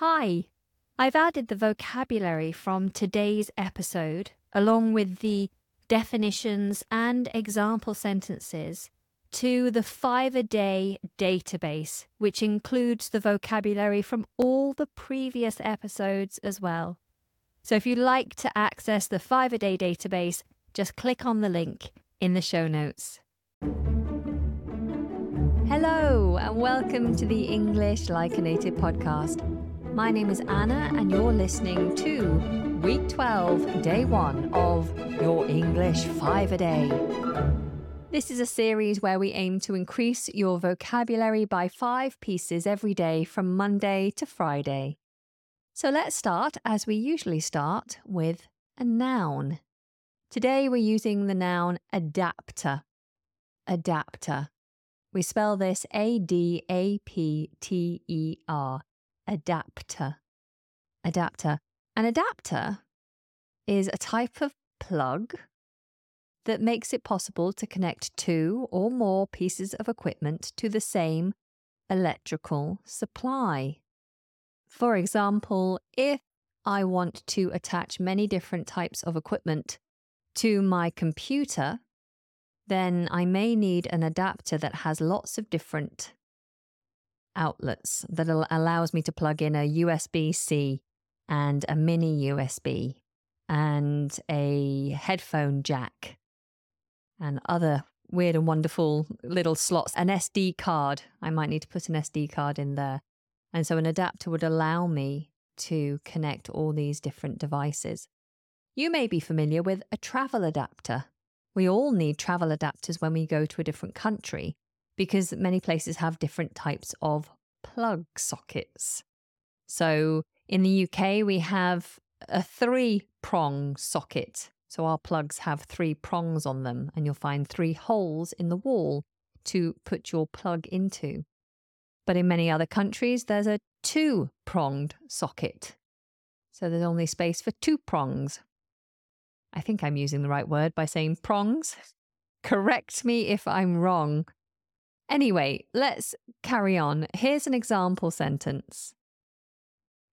Hi, I've added the vocabulary from today's episode, along with the definitions and example sentences, to the five a day database, which includes the vocabulary from all the previous episodes as well. So if you'd like to access the five a day database, just click on the link in the show notes. Hello, and welcome to the English Like a Native podcast. My name is Anna, and you're listening to week 12, day one of Your English 5 a Day. This is a series where we aim to increase your vocabulary by five pieces every day from Monday to Friday. So let's start, as we usually start, with a noun. Today we're using the noun adapter. Adapter. We spell this A D A P T E R, adapter. Adapter. An adapter is a type of plug that makes it possible to connect two or more pieces of equipment to the same electrical supply. For example, if I want to attach many different types of equipment to my computer, then I may need an adapter that has lots of different outlets that allows me to plug in a USB C and a mini USB and a headphone jack and other weird and wonderful little slots. An SD card, I might need to put an SD card in there. And so an adapter would allow me to connect all these different devices. You may be familiar with a travel adapter. We all need travel adapters when we go to a different country because many places have different types of plug sockets. So in the UK, we have a three prong socket. So our plugs have three prongs on them, and you'll find three holes in the wall to put your plug into. But in many other countries, there's a two pronged socket. So there's only space for two prongs. I think I'm using the right word by saying prongs. Correct me if I'm wrong. Anyway, let's carry on. Here's an example sentence.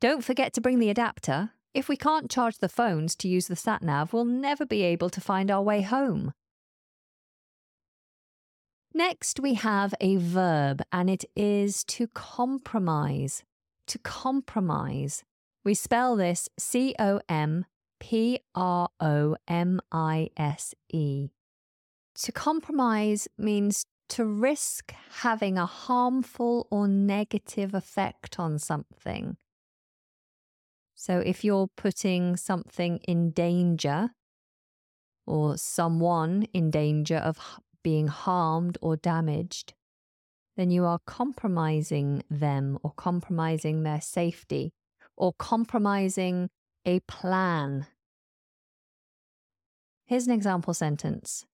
Don't forget to bring the adapter. If we can't charge the phones to use the sat nav, we'll never be able to find our way home. Next, we have a verb, and it is to compromise. To compromise. We spell this C O M P R O M I S E. To compromise means to risk having a harmful or negative effect on something. So if you're putting something in danger or someone in danger of being harmed or damaged, then you are compromising them or compromising their safety or compromising a plan. Here's an example sentence.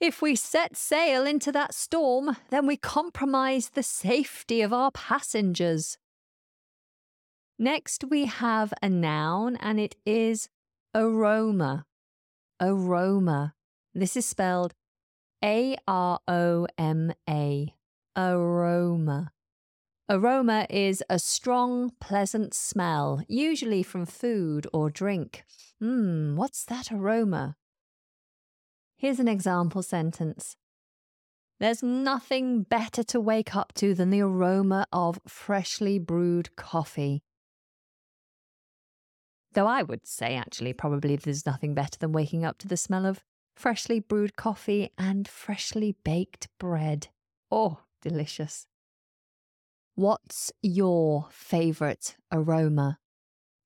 If we set sail into that storm, then we compromise the safety of our passengers. Next, we have a noun, and it is aroma. Aroma. This is spelled A R O M A. Aroma. Aroma is a strong, pleasant smell, usually from food or drink. Mmm, what's that aroma? Here's an example sentence There's nothing better to wake up to than the aroma of freshly brewed coffee. Though I would say, actually, probably there's nothing better than waking up to the smell of freshly brewed coffee and freshly baked bread. Oh, delicious. What's your favourite aroma?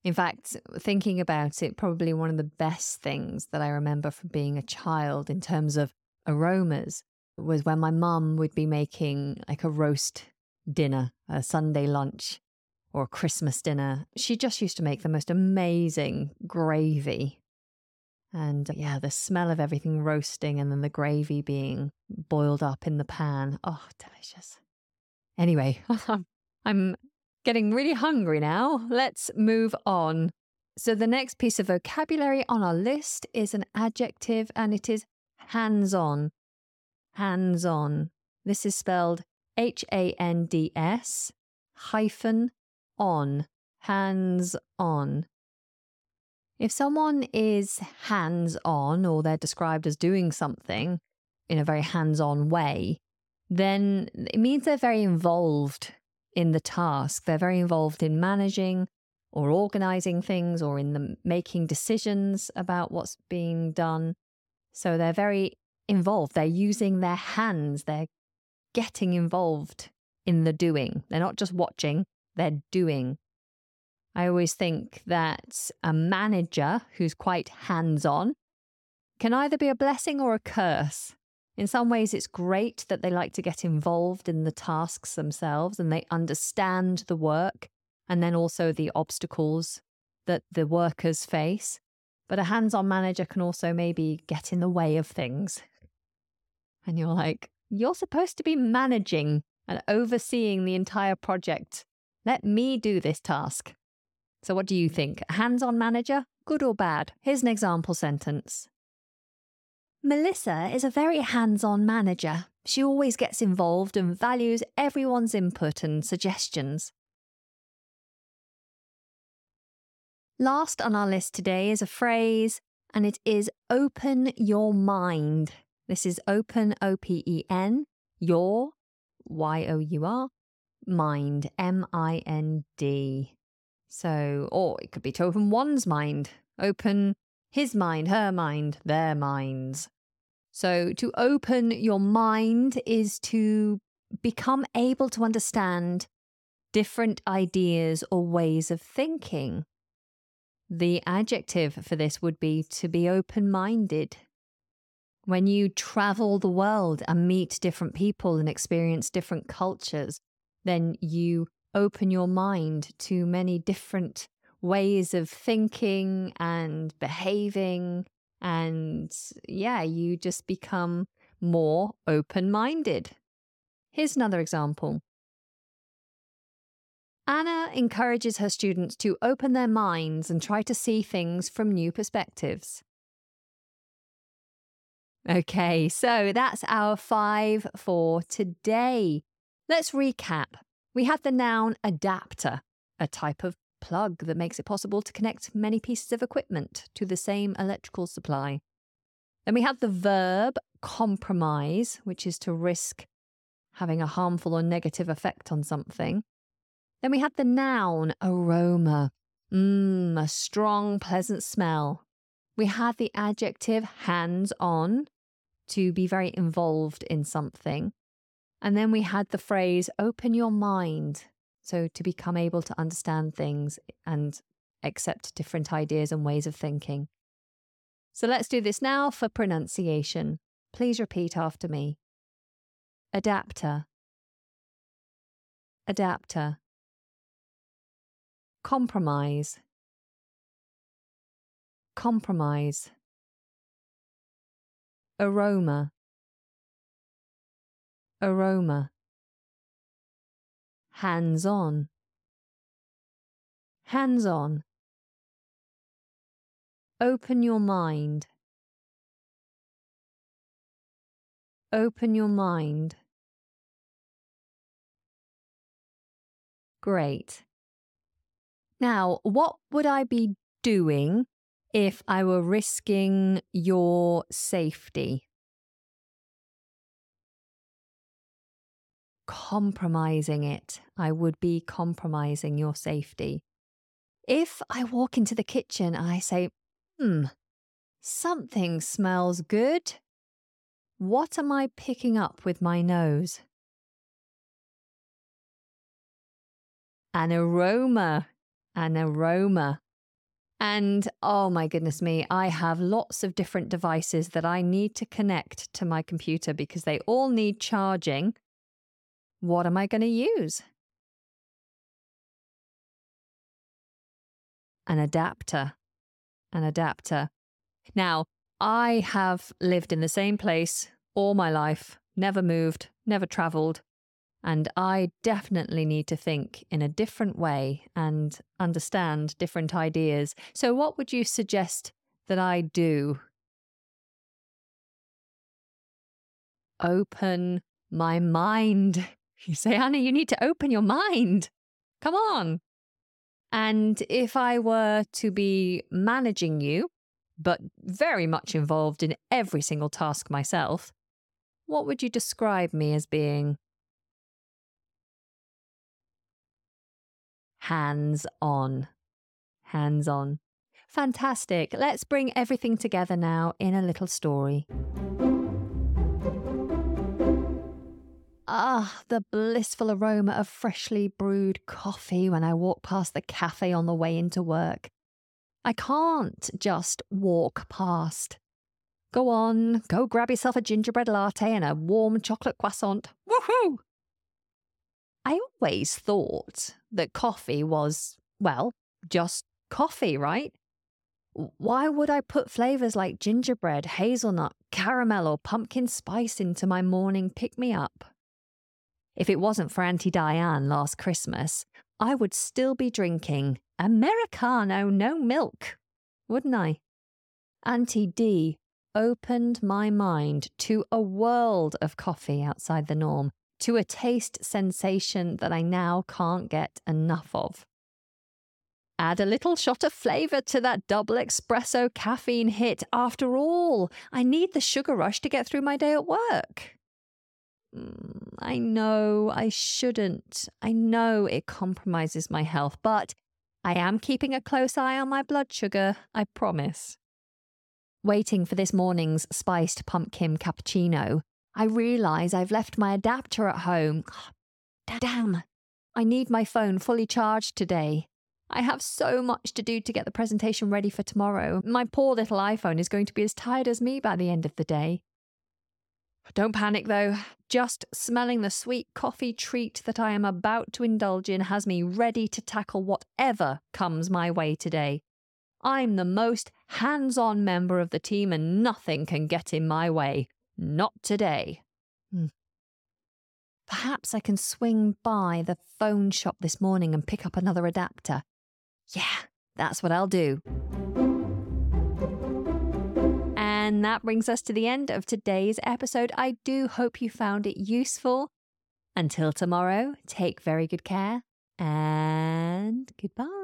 In fact, thinking about it, probably one of the best things that I remember from being a child in terms of aromas was when my mum would be making like a roast dinner, a Sunday lunch, or a Christmas dinner. She just used to make the most amazing gravy. And uh, yeah, the smell of everything roasting and then the gravy being boiled up in the pan. Oh, delicious. Anyway, I'm Getting really hungry now. Let's move on. So, the next piece of vocabulary on our list is an adjective and it is hands on. Hands on. This is spelled H A N D S hyphen on, hands on. If someone is hands on or they're described as doing something in a very hands on way, then it means they're very involved in the task. They're very involved in managing or organizing things or in the making decisions about what's being done. So they're very involved. They're using their hands. They're getting involved in the doing. They're not just watching, they're doing. I always think that a manager who's quite hands on can either be a blessing or a curse. In some ways, it's great that they like to get involved in the tasks themselves and they understand the work and then also the obstacles that the workers face. But a hands on manager can also maybe get in the way of things. And you're like, you're supposed to be managing and overseeing the entire project. Let me do this task. So, what do you think? Hands on manager? Good or bad? Here's an example sentence Melissa is a very hands on manager. She always gets involved and values everyone's input and suggestions. Last on our list today is a phrase, and it is open your mind. This is open, O P E N, your, Y O U R, mind, M I N D. So, or it could be to open one's mind, open his mind, her mind, their minds. So, to open your mind is to become able to understand different ideas or ways of thinking. The adjective for this would be to be open minded. When you travel the world and meet different people and experience different cultures, then you open your mind to many different ways of thinking and behaving. And yeah, you just become more open minded. Here's another example. Anna encourages her students to open their minds and try to see things from new perspectives. Okay, so that's our five for today. Let's recap. We had the noun adapter, a type of plug that makes it possible to connect many pieces of equipment to the same electrical supply. Then we have the verb compromise, which is to risk having a harmful or negative effect on something. Then we had the noun aroma, mmm, a strong, pleasant smell. We had the adjective hands on, to be very involved in something. And then we had the phrase open your mind. So to become able to understand things and accept different ideas and ways of thinking. So let's do this now for pronunciation. Please repeat after me. Adapter. Adapter. Compromise. Compromise. Aroma aroma. Hands on, hands on. Open your mind. Open your mind. Great. Now, what would I be doing if I were risking your safety? Compromising it. I would be compromising your safety. If I walk into the kitchen I say, hmm, something smells good, what am I picking up with my nose? An aroma, an aroma. And oh my goodness me, I have lots of different devices that I need to connect to my computer because they all need charging what am I going to use? An adapter. An adapter. Now, I have lived in the same place all my life, never moved, never travelled, and I definitely need to think in a different way and understand different ideas. So, what would you suggest that I do? Open my mind. You say, Anna, you need to open your mind. Come on. And if I were to be managing you, but very much involved in every single task myself, what would you describe me as being? Hands on. Hands on. Fantastic. Let's bring everything together now in a little story. Ah, the blissful aroma of freshly brewed coffee when I walk past the cafe on the way into work. I can't just walk past. Go on, go grab yourself a gingerbread latte and a warm chocolate croissant. Woohoo! I always thought that coffee was, well, just coffee, right? Why would I put flavours like gingerbread, hazelnut, caramel, or pumpkin spice into my morning pick me up? If it wasn't for Auntie Diane last Christmas, I would still be drinking Americano, no milk, wouldn't I? Auntie D opened my mind to a world of coffee outside the norm, to a taste sensation that I now can't get enough of. Add a little shot of flavour to that double espresso caffeine hit. After all, I need the sugar rush to get through my day at work. Mm, I know I shouldn't. I know it compromises my health, but I am keeping a close eye on my blood sugar, I promise. Waiting for this morning's spiced pumpkin cappuccino, I realise I've left my adapter at home. Damn! I need my phone fully charged today. I have so much to do to get the presentation ready for tomorrow. My poor little iPhone is going to be as tired as me by the end of the day. Don't panic though. Just smelling the sweet coffee treat that I am about to indulge in has me ready to tackle whatever comes my way today. I'm the most hands on member of the team and nothing can get in my way. Not today. Hmm. Perhaps I can swing by the phone shop this morning and pick up another adapter. Yeah, that's what I'll do. That brings us to the end of today's episode. I do hope you found it useful. Until tomorrow, take very good care and goodbye.